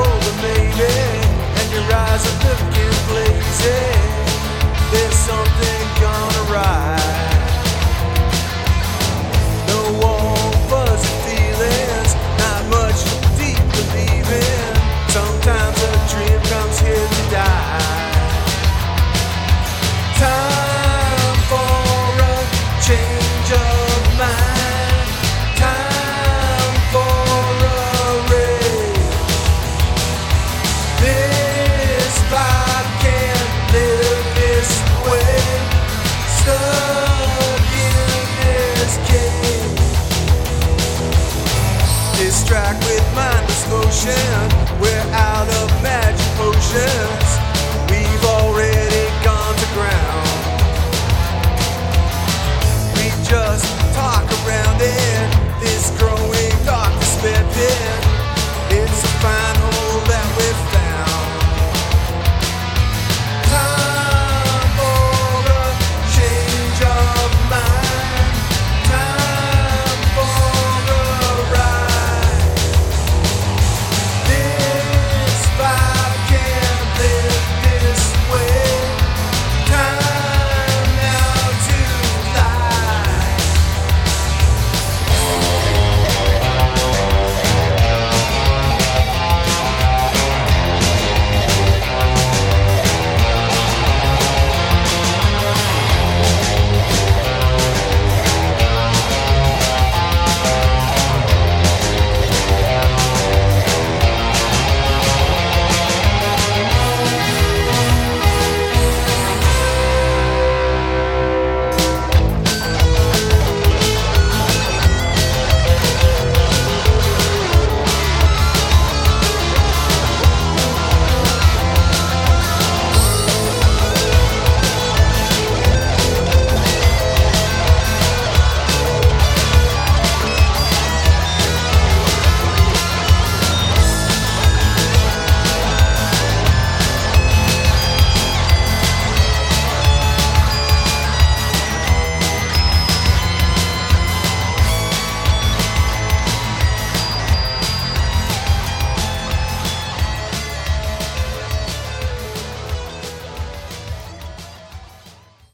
and maybe, and your eyes are looking blazing.